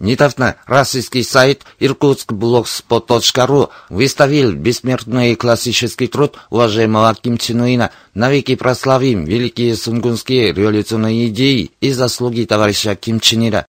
Недавно российский сайт irkutskblogspot.ru выставил бессмертный классический труд уважаемого Ким Чен Ына «Навеки прославим великие сунгунские революционные идеи и заслуги товарища Ким Чен Ира».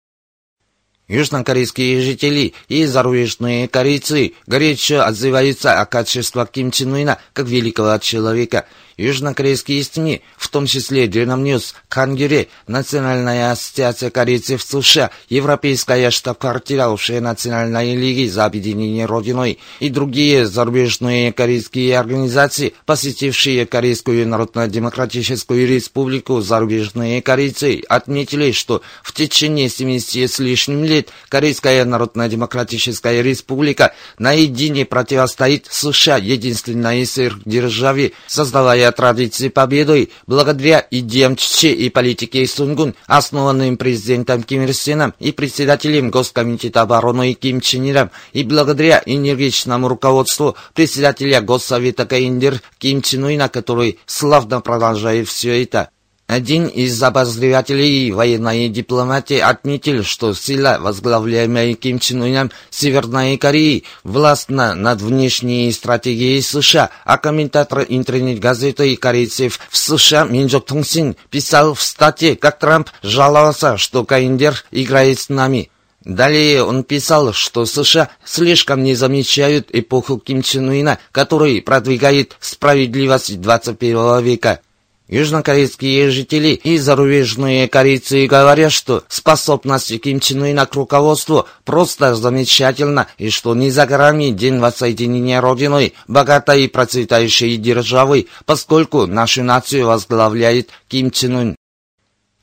Южнокорейские жители и зарубежные корейцы горячо отзываются о качествах Ким Чен Ына как великого человека – Южнокорейские СМИ, в том числе Dream News, Кангюре, Национальная ассоциация корейцев США, Европейская штаб-квартира Общей национальной лиги за объединение Родиной и другие зарубежные корейские организации, посетившие Корейскую Народно-Демократическую Республику, зарубежные корейцы отметили, что в течение 70 с лишним лет Корейская Народно-Демократическая Республика наедине противостоит США, единственной сверхдержаве, создавая благодаря традиции победы, благодаря идеям Чче и политике Сунгун, основанным президентом Ким Ир Сеном и председателем Госкомитета обороны Ким Чен Иром, и благодаря энергичному руководству председателя Госсовета КНДР Ким Чен Уина, который славно продолжает все это. Один из обозревателей военной дипломатии отметил, что сила, возглавляемая Ким Чен Ыном Северной Кореи, властна над внешней стратегией США, а комментатор интернет-газеты корейцев в США Минджок Тонсин писал в статье, как Трамп жаловался, что КНДР играет с нами. Далее он писал, что США слишком не замечают эпоху Ким Чен Уина, который продвигает справедливость 21 века. Южнокорейские жители и зарубежные корейцы говорят, что способность Ким Чен Ына к руководству просто замечательна, и что не за горами день воссоединения Родиной, богатой и процветающей державы, поскольку нашу нацию возглавляет Ким Чен Ын.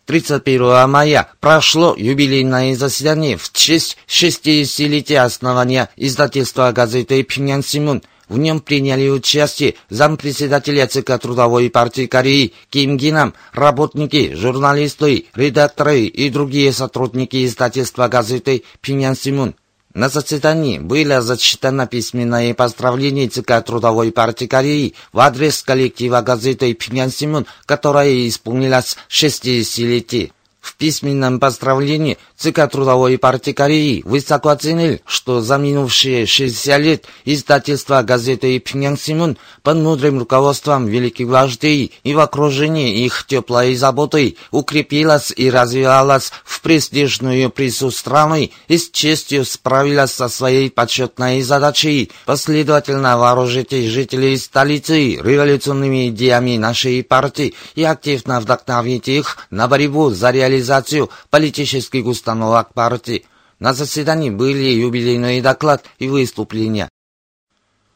31 мая прошло юбилейное заседание в честь 60-летия основания издательства газеты «Пинян Симун», в нем приняли участие зампредседателя ЦК Трудовой партии Кореи Ким Гинам, работники, журналисты, редакторы и другие сотрудники издательства газеты «Пинян Симун». На заседании было зачитано письменное поздравление ЦК Трудовой партии Кореи в адрес коллектива газеты «Пинян Симун», которая исполнилась 60-летие. В письменном поздравлении ЦК Трудовой партии Кореи высоко оценил, что за минувшие 60 лет издательство газеты «Пинян Симун» под мудрым руководством великих вождей и в окружении их теплой заботой укрепилось и развивалось в престижную прису страны и с честью справилась со своей почетной задачей последовательно вооружить жителей столицы революционными идеями нашей партии и активно вдохновить их на борьбу за реализацию реализацию политических установок партии. На заседании были юбилейный доклад и выступления.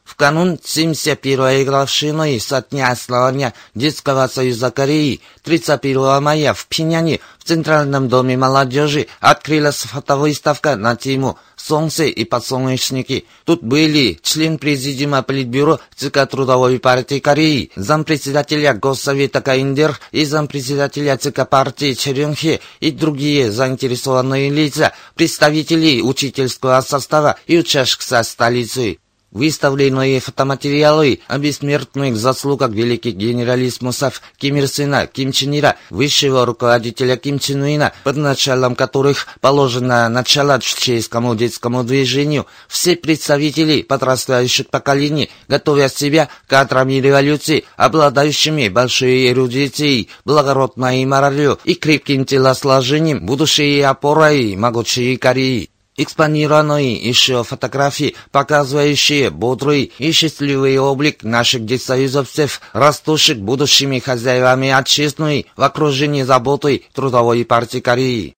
В канун 71-й годовщины со дня основания Детского союза Кореи 31 мая в Пиняне в Центральном доме молодежи открылась фотовыставка на тему «Солнце и подсолнечники». Тут были член президиума Политбюро ЦК Трудовой партии Кореи, зампредседателя Госсовета КНДР и зампредседателя ЦК партии Черенхе и другие заинтересованные лица, представители учительского состава и учащихся столицы. Выставленные фотоматериалы о бессмертных заслугах великих генералиссимусов Ким Ир Сына, Ким Чен Ира, высшего руководителя Ким Чен Уина, под началом которых положено начало чеченскому детскому движению, все представители подрастающих поколений готовят себя кадрами революции, обладающими большой эрудицией, благородной моралью и крепким телосложением, будущей опорой могучей Кореи. Экспонированные еще фотографии, показывающие бодрый и счастливый облик наших детсоюзовцев, растущих будущими хозяевами отчизны в окружении заботы Трудовой партии Кореи.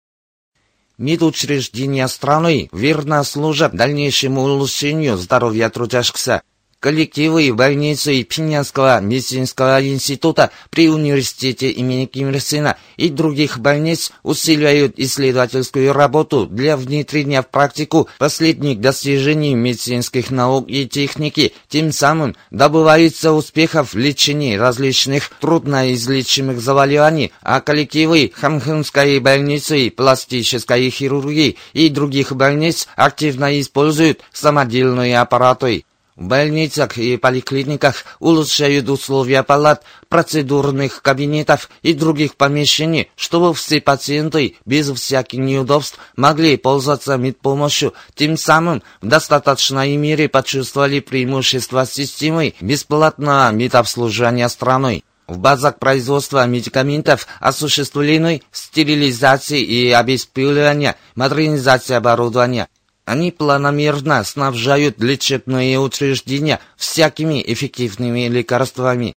Медучреждения страны верно служат дальнейшему улучшению здоровья трудящихся. Коллективы больницы Пинянского медицинского института при университете имени Ким Ир Сына и других больниц усиливают исследовательскую работу для внедрения в практику последних достижений медицинских наук и техники, тем самым добываются успехов в лечении различных трудноизлечимых заболеваний, а коллективы Хамхунской больницы пластической хирургии и других больниц активно используют самодельные аппараты. В больницах и поликлиниках улучшают условия палат, процедурных кабинетов и других помещений, чтобы все пациенты без всяких неудобств могли пользоваться медпомощью, тем самым в достаточной мере почувствовали преимущество системы бесплатного медобслуживания страной. В базах производства медикаментов осуществлены стерилизация и обеспечение, модернизация оборудования – они планомерно снабжают лечебные учреждения всякими эффективными лекарствами.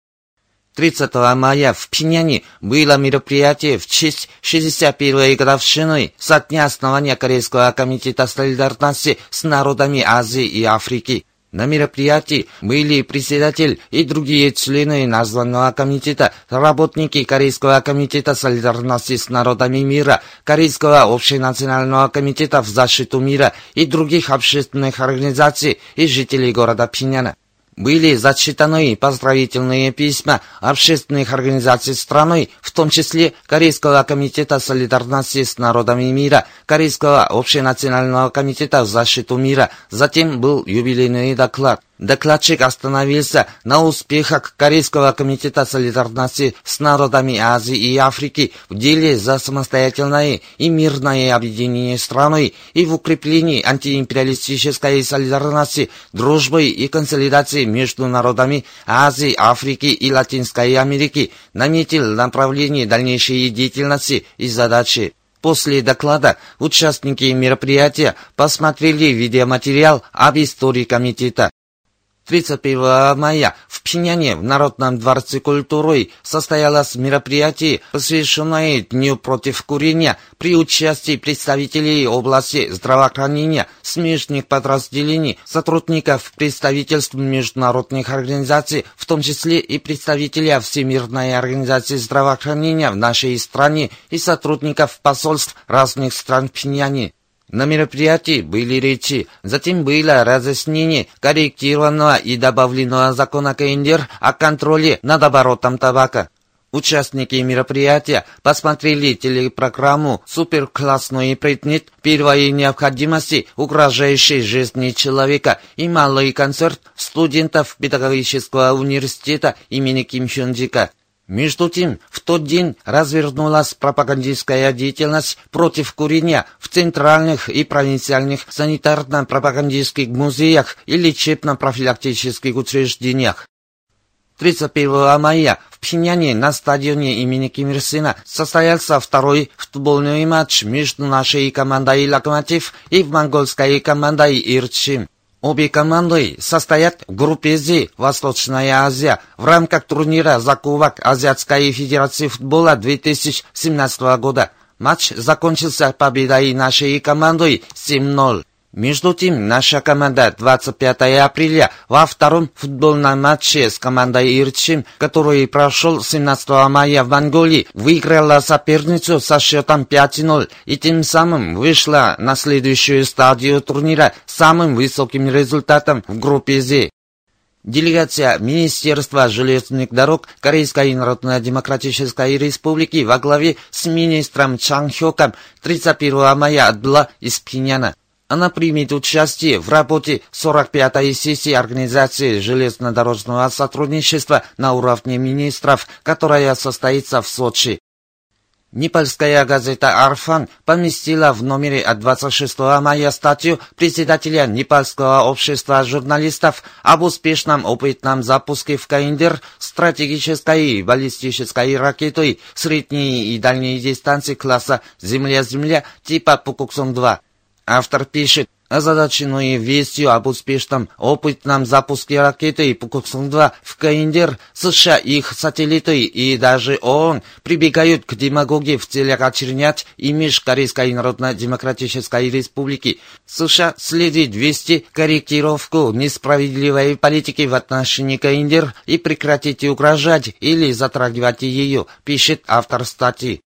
30 мая в Пиняне было мероприятие в честь 61-й годовщины со дня основания Корейского комитета солидарности с народами Азии и Африки. На мероприятии были председатель и другие члены названного комитета, работники Корейского комитета солидарности с народами мира, Корейского общенационального комитета в защиту мира и других общественных организаций и жителей города Пиняна были зачитаны поздравительные письма общественных организаций страны, в том числе Корейского комитета солидарности с народами мира, Корейского общенационального комитета в защиту мира. Затем был юбилейный доклад. Докладчик остановился на успехах Корейского комитета солидарности с народами Азии и Африки в деле за самостоятельное и мирное объединение страны и в укреплении антиимпериалистической солидарности, дружбы и консолидации между народами Азии, Африки и Латинской Америки, наметил направление дальнейшей деятельности и задачи. После доклада участники мероприятия посмотрели видеоматериал об истории комитета. 31 мая в Пхеньяне в Народном дворце культуры состоялось мероприятие, посвященное Дню против курения при участии представителей области здравоохранения, смежных подразделений, сотрудников представительств международных организаций, в том числе и представителей Всемирной организации здравоохранения в нашей стране и сотрудников посольств разных стран Пхеньяне. На мероприятии были речи, затем было разъяснение корректированного и добавленного закона КНДР о контроле над оборотом табака. Участники мероприятия посмотрели телепрограмму «Суперклассный предмет первой необходимости, угрожающей жизни человека» и малый концерт студентов педагогического университета имени Ким Хёнджика. Между тем, в тот день развернулась пропагандистская деятельность против курения в центральных и провинциальных санитарно-пропагандистских музеях и лечебно-профилактических учреждениях. 31 мая в Пхеньяне на стадионе имени Ким Ир Сына состоялся второй футбольный матч между нашей командой «Локомотив» и монгольской командой «Ирчим». Обе команды состоят в группе Z Восточная Азия в рамках турнира за Кубок Азиатской Федерации футбола 2017 года. Матч закончился победой нашей команды 7-0. Между тем, наша команда 25 апреля во втором футбольном матче с командой Ирчин, который прошел 17 мая в Монголии, выиграла соперницу со счетом 5-0 и тем самым вышла на следующую стадию турнира самым высоким результатом в группе Z. Делегация Министерства железных дорог Корейской Народно-Демократической Республики во главе с министром Чан Хёком 31 мая отбыла из Пхеньяна. Она примет участие в работе 45-й сессии Организации железнодорожного сотрудничества на уровне министров, которая состоится в Сочи. Непальская газета «Арфан» поместила в номере от 26 мая статью председателя Непальского общества журналистов об успешном опытном запуске в Каиндер стратегической баллистической ракетой средней и дальней дистанции класса «Земля-Земля» типа Пукуксон-2. Автор пишет, Озадаченные вестью об успешном опытном запуске ракеты Пукоксон-2 в Каиндер, США, их сателлиты и даже ООН прибегают к демагогии в целях очернять имидж Корейской Народно-Демократической Республики. США следует вести корректировку несправедливой политики в отношении Каиндер и прекратить угрожать или затрагивать ее, пишет автор статьи.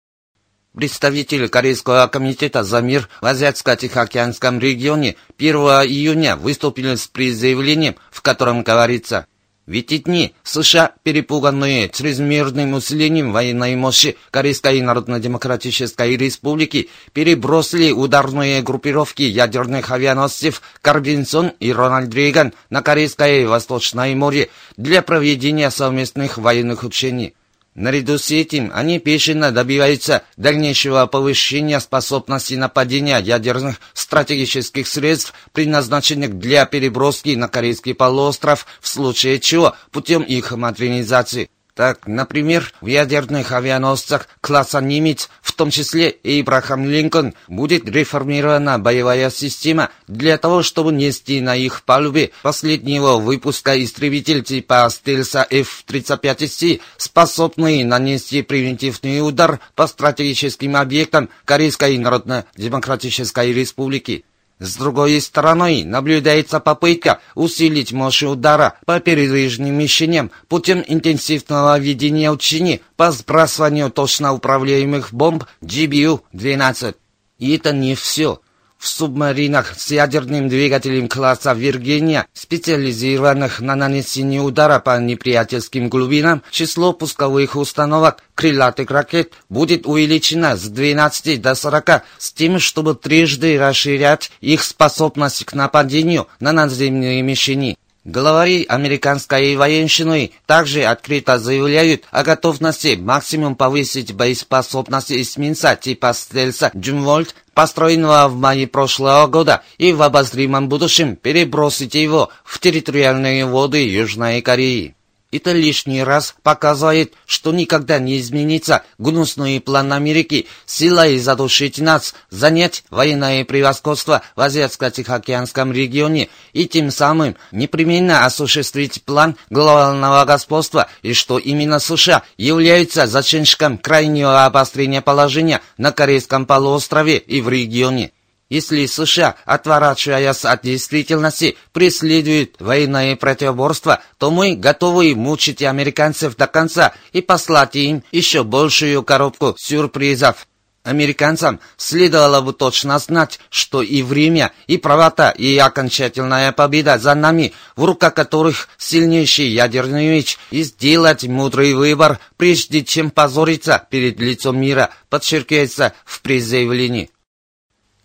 Представитель Корейского комитета за мир в Азиатско-Тихоокеанском регионе 1 июня выступил с призывлением, в котором говорится в эти дни США, перепуганные чрезмерным усилением военной мощи Корейской Народно-Демократической Республики, перебросили ударные группировки ядерных авианосцев Карбинсон и Рональд Рейган на Корейское и Восточное море для проведения совместных военных учений. Наряду с этим они пешено добиваются дальнейшего повышения способности нападения ядерных стратегических средств, предназначенных для переброски на Корейский полуостров, в случае чего путем их модернизации. Так, например, в ядерных авианосцах класса «Нимец», в том числе и «Ибрахам Линкольн», будет реформирована боевая система для того, чтобы нести на их палубе последнего выпуска истребитель типа стелса F-35C, способный нанести превентивный удар по стратегическим объектам Корейской Народно-Демократической Республики. С другой стороны, наблюдается попытка усилить мощь удара по передвижным мишеням путем интенсивного ведения учений по сбрасыванию точно управляемых бомб GBU-12. И это не все. В субмаринах с ядерным двигателем класса «Виргиния», специализированных на нанесении удара по неприятельским глубинам, число пусковых установок крылатых ракет будет увеличено с 12 до 40 с тем, чтобы трижды расширять их способность к нападению на наземные мишени. Главари американской военщины также открыто заявляют о готовности максимум повысить боеспособность эсминца типа стельса «Джумвольт», построенного в мае прошлого года, и в обозримом будущем перебросить его в территориальные воды Южной Кореи. Это лишний раз показывает, что никогда не изменится гнусный план Америки силой задушить нас, занять военное превосходство в Азиатско-Тихоокеанском регионе и тем самым непременно осуществить план глобального господства и что именно США является зачинщиком крайнего обострения положения на Корейском полуострове и в регионе. Если США, отворачиваясь от действительности, преследуют военное противоборство, то мы готовы мучить американцев до конца и послать им еще большую коробку сюрпризов. Американцам следовало бы точно знать, что и время, и правота, и окончательная победа за нами, в руках которых сильнейший ядерный меч, и сделать мудрый выбор, прежде чем позориться перед лицом мира, подчеркивается в призывлении.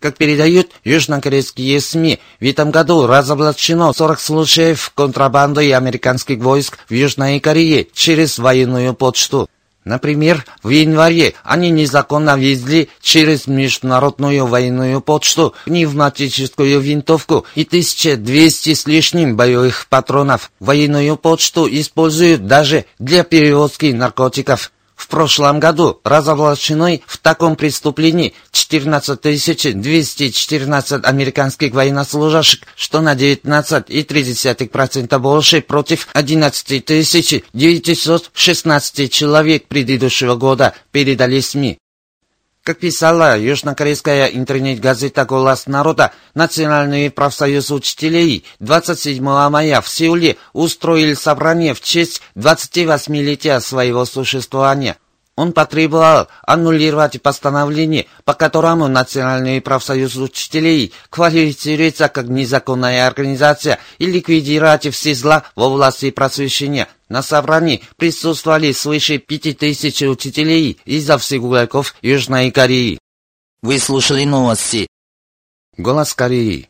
Как передают южнокорейские СМИ, в этом году разоблачено 40 случаев контрабанды американских войск в Южной Корее через военную почту. Например, в январе они незаконно везли через международную военную почту пневматическую винтовку и 1200 с лишним боевых патронов. Военную почту используют даже для перевозки наркотиков. В прошлом году разоблачены в таком преступлении 14 214 американских военнослужащих, что на 19,3% больше против 11 916 человек предыдущего года, передали СМИ. Как писала южнокорейская интернет-газета «Голос народа», Национальный профсоюз учителей 27 мая в Сеуле устроил собрание в честь 28-летия своего существования – он потребовал аннулировать постановление, по которому Национальный профсоюз учителей квалифицируется как незаконная организация и ликвидировать все зла в области просвещения. На собрании присутствовали свыше пяти тысяч учителей изо всех уголков Южной Кореи. Вы слушали новости. Голос Кореи.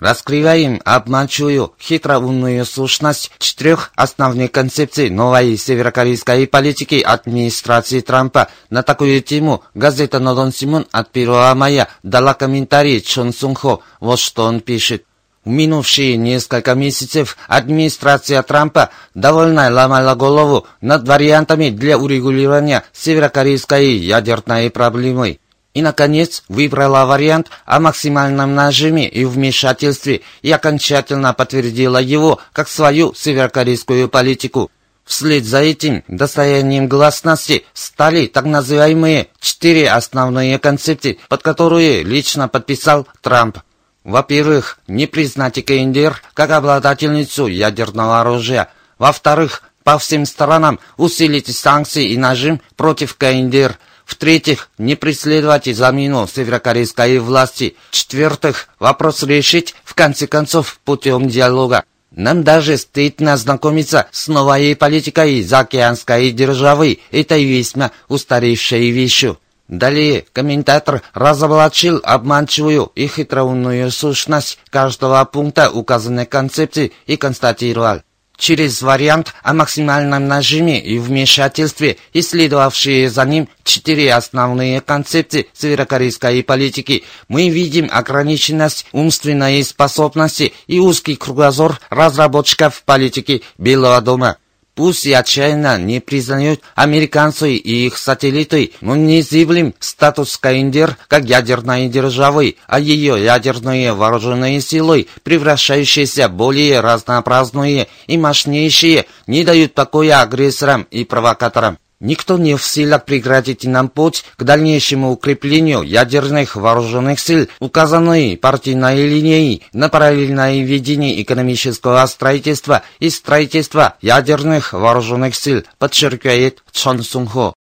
Раскрываем обманчивую, хитроумную сущность четырех основных концепций новой северокорейской политики администрации Трампа. На такую тему газета «Нодон Симон» от 1 мая дала комментарий Чон Сунхо. Вот что он пишет. В минувшие несколько месяцев администрация Трампа довольно ломала голову над вариантами для урегулирования северокорейской ядерной проблемы. И, наконец, выбрала вариант о максимальном нажиме и вмешательстве и окончательно подтвердила его как свою северокорейскую политику. Вслед за этим достоянием гласности стали так называемые четыре основные концепции, под которые лично подписал Трамп. Во-первых, не признать КНДР как обладательницу ядерного оружия. Во-вторых, по всем сторонам усилить санкции и нажим против КНДР. В-третьих, не преследовать замену северокорейской власти. В-четвертых, вопрос решить, в конце концов, путем диалога. Нам даже стыдно ознакомиться с новой политикой заокеанской державы, этой весьма устаревшей вещью. Далее комментатор разоблачил обманчивую и хитроумную сущность каждого пункта указанной концепции и констатировал. Через вариант о максимальном нажиме и вмешательстве и следовавшие за ним четыре основные концепции северокорейской политики, мы видим ограниченность умственной способности и узкий кругозор разработчиков политики Белого дома. Пусть отчаянно не признают американцы и их сателлиты, но не заявлем статус КНДР как ядерной державы, а ее ядерные вооруженные силы, превращающиеся более разнообразные и мощнейшие, не дают покоя агрессорам и провокаторам. Никто не в силах преградить нам путь к дальнейшему укреплению ядерных вооруженных сил, указанной партийной линией на параллельное ведение экономического строительства и строительства ядерных вооруженных сил, подчеркивает Чон Сунхо.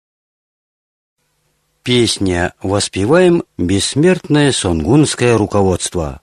Песня «Воспеваем бессмертное сонгунское руководство».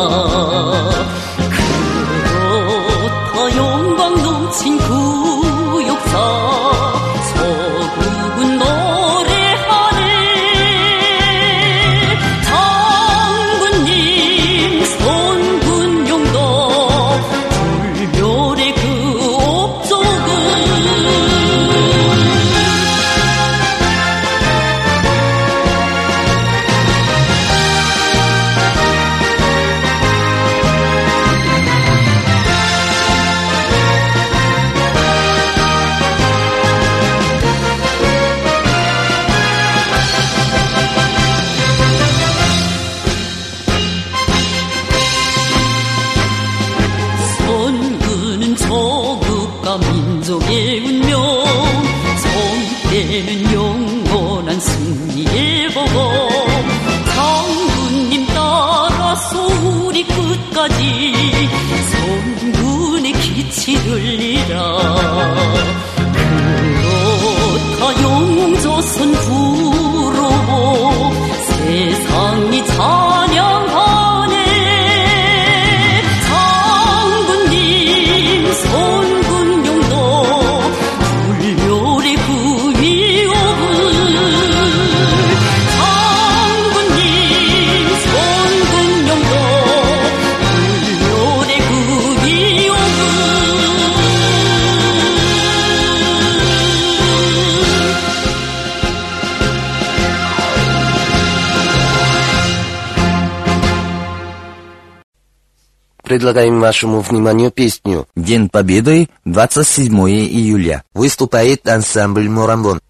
Krishna предлагаем вашему вниманию песню День Победы, 27 июля. Выступает ансамбль «Морамбон».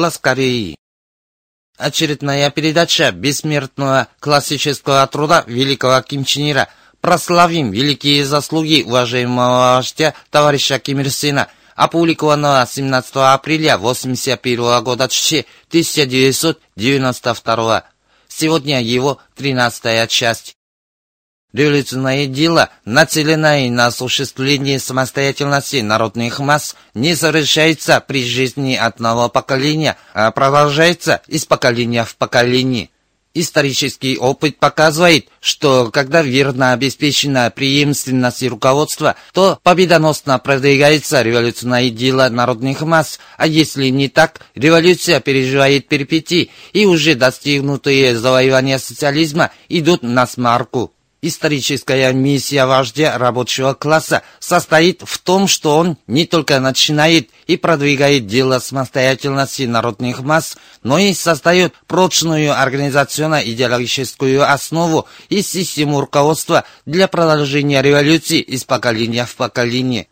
Голос Кореи. Очередная передача бессмертного классического труда великого Ким Чен Ира. Прославим великие заслуги уважаемого вождя товарища Ким Ир Сына, опубликованного 17 апреля 1981 года 1992. Сегодня его 13 часть. Революционное дело, нацеленное на осуществление самостоятельности народных масс, не совершается при жизни одного поколения, а продолжается из поколения в поколение. Исторический опыт показывает, что когда верно обеспечена преемственность руководства, то победоносно продвигается революционное дело народных масс, а если не так, революция переживает перипетии, и уже достигнутые завоевания социализма идут на смарку. Историческая миссия вождя рабочего класса состоит в том, что он не только начинает и продвигает дело самостоятельности народных масс, но и создает прочную организационно-идеологическую основу и систему руководства для продолжения революции из поколения в поколение.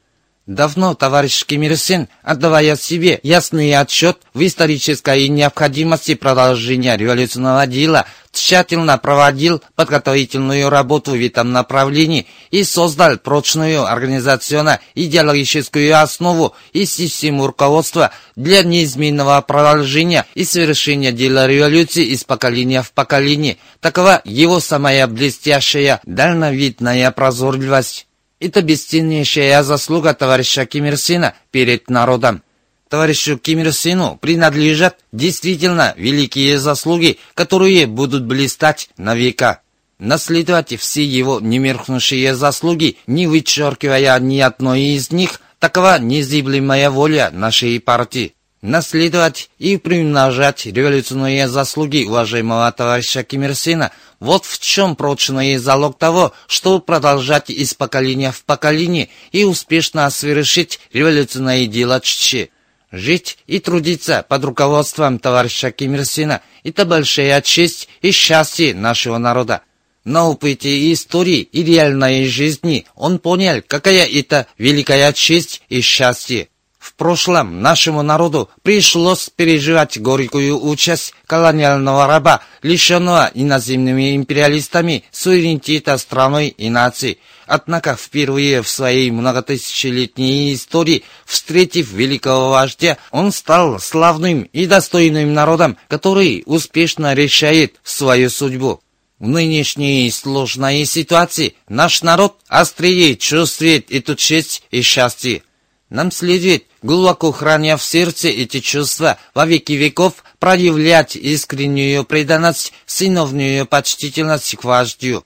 Давно товарищ Ким Ир Сен, отдавая себе ясный отчет в исторической необходимости продолжения революционного дела, тщательно проводил подготовительную работу в этом направлении и создал прочную организационно-идеологическую основу и систему руководства для неизменного продолжения и совершения дела революции из поколения в поколение. Такова его самая блестящая, дальновидная прозорливость. Это бесценнейшая заслуга товарища Ким Ир Сена перед народом. Товарищу Ким Ир Сену принадлежат действительно великие заслуги, которые будут блистать на века. Наследовать все его немеркнувшие заслуги, не вычеркивая ни одной из них, такова незыблемая воля нашей партии наследовать и примножать революционные заслуги уважаемого товарища Ким Ир Сена, вот в чем прочный залог того, чтобы продолжать из поколения в поколение и успешно совершить революционное дело Ччи. Жить и трудиться под руководством товарища Ким Ир Сена – это большая честь и счастье нашего народа. На опыте истории и реальной жизни он понял, какая это великая честь и счастье. Прошлом нашему народу пришлось переживать горькую участь колониального раба, лишенного иноземными империалистами суверенитета страной и нации. Однако впервые в своей многотысячелетней истории, встретив великого вождя, он стал славным и достойным народом, который успешно решает свою судьбу. В нынешней сложной ситуации наш народ острее чувствует эту честь и счастье. Нам следует, глубоко храня в сердце эти чувства, во веки веков проявлять искреннюю преданность, сыновнюю почтительность к вождю.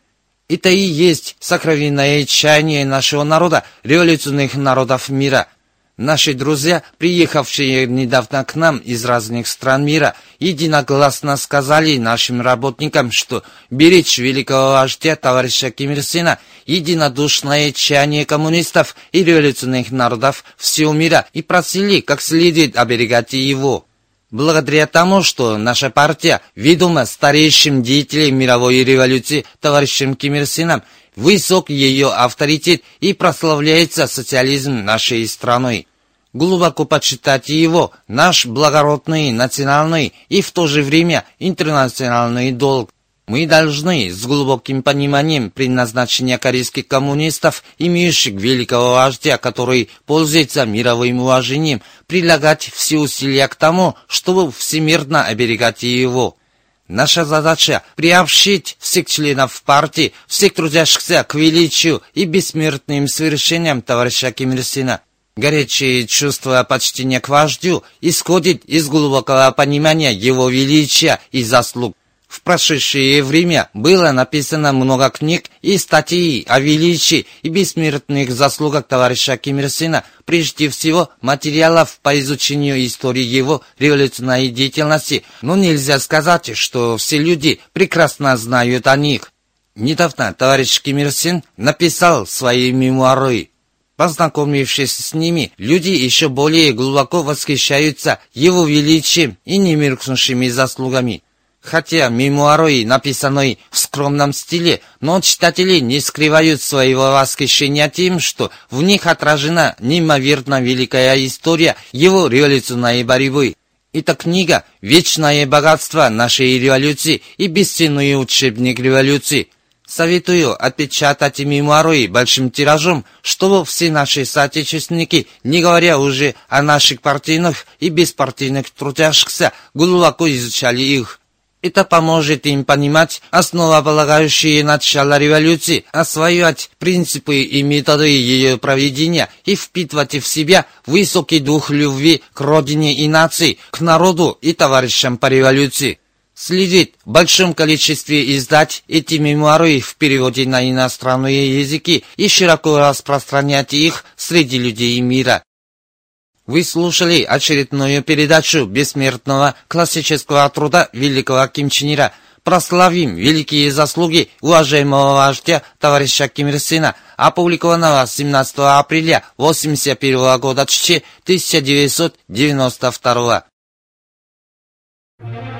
Это и есть сокровенное чаяние нашего народа, революционных народов мира – Наши друзья, приехавшие недавно к нам из разных стран мира, единогласно сказали нашим работникам, что беречь великого вождя товарища Ким Ир Сена единодушное чаяние коммунистов и революционных народов всего мира и просили как следует оберегать его. Благодаря тому, что наша партия, ведома старейшим деятелем мировой революции товарищем Ким Ир Сеном, высок ее авторитет и прославляется социализм нашей страной. Глубоко почитать его наш благородный национальный и в то же время интернациональный долг. Мы должны с глубоким пониманием предназначения корейских коммунистов, имеющих великого вождя, который пользуется мировым уважением, прилагать все усилия к тому, чтобы всемирно оберегать его. Наша задача – приобщить всех членов партии, всех трудящихся к величию и бессмертным свершениям товарища Ким Ир Сена. Горячее чувство почтения к вождю исходит из глубокого понимания его величия и заслуг. В прошедшее время было написано много книг и статей о величии и бессмертных заслугах товарища Ким Ир Сена, прежде всего материалов по изучению истории его революционной деятельности, но нельзя сказать, что все люди прекрасно знают о них. Недавно товарищ Ким Ир Сен написал свои мемуары. Познакомившись с ними, люди еще более глубоко восхищаются его величием и немеркнувшими заслугами. Хотя мемуары написаны в скромном стиле, но читатели не скрывают своего восхищения тем, что в них отражена неимоверно великая история его революционной борьбы. Эта книга – вечное богатство нашей революции и бесценный учебник революции. Советую отпечатать мемуары большим тиражом, чтобы все наши соотечественники, не говоря уже о наших партийных и беспартийных трудящихся, глубоко изучали их. Это поможет им понимать основополагающие начала революции, осваивать принципы и методы ее проведения и впитывать в себя высокий дух любви к родине и нации, к народу и товарищам по революции. Следит в большом количестве издать эти мемуары в переводе на иностранные языки и широко распространять их среди людей мира. Вы слушали очередную передачу бессмертного классического труда великого Ким Чен Ира. Прославим великие заслуги уважаемого вождя товарища Ким Ир Сена, опубликованного 17 апреля 1981 года 1992. 푸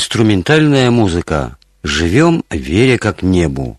Инструментальная музыка. Живем, веря как небу.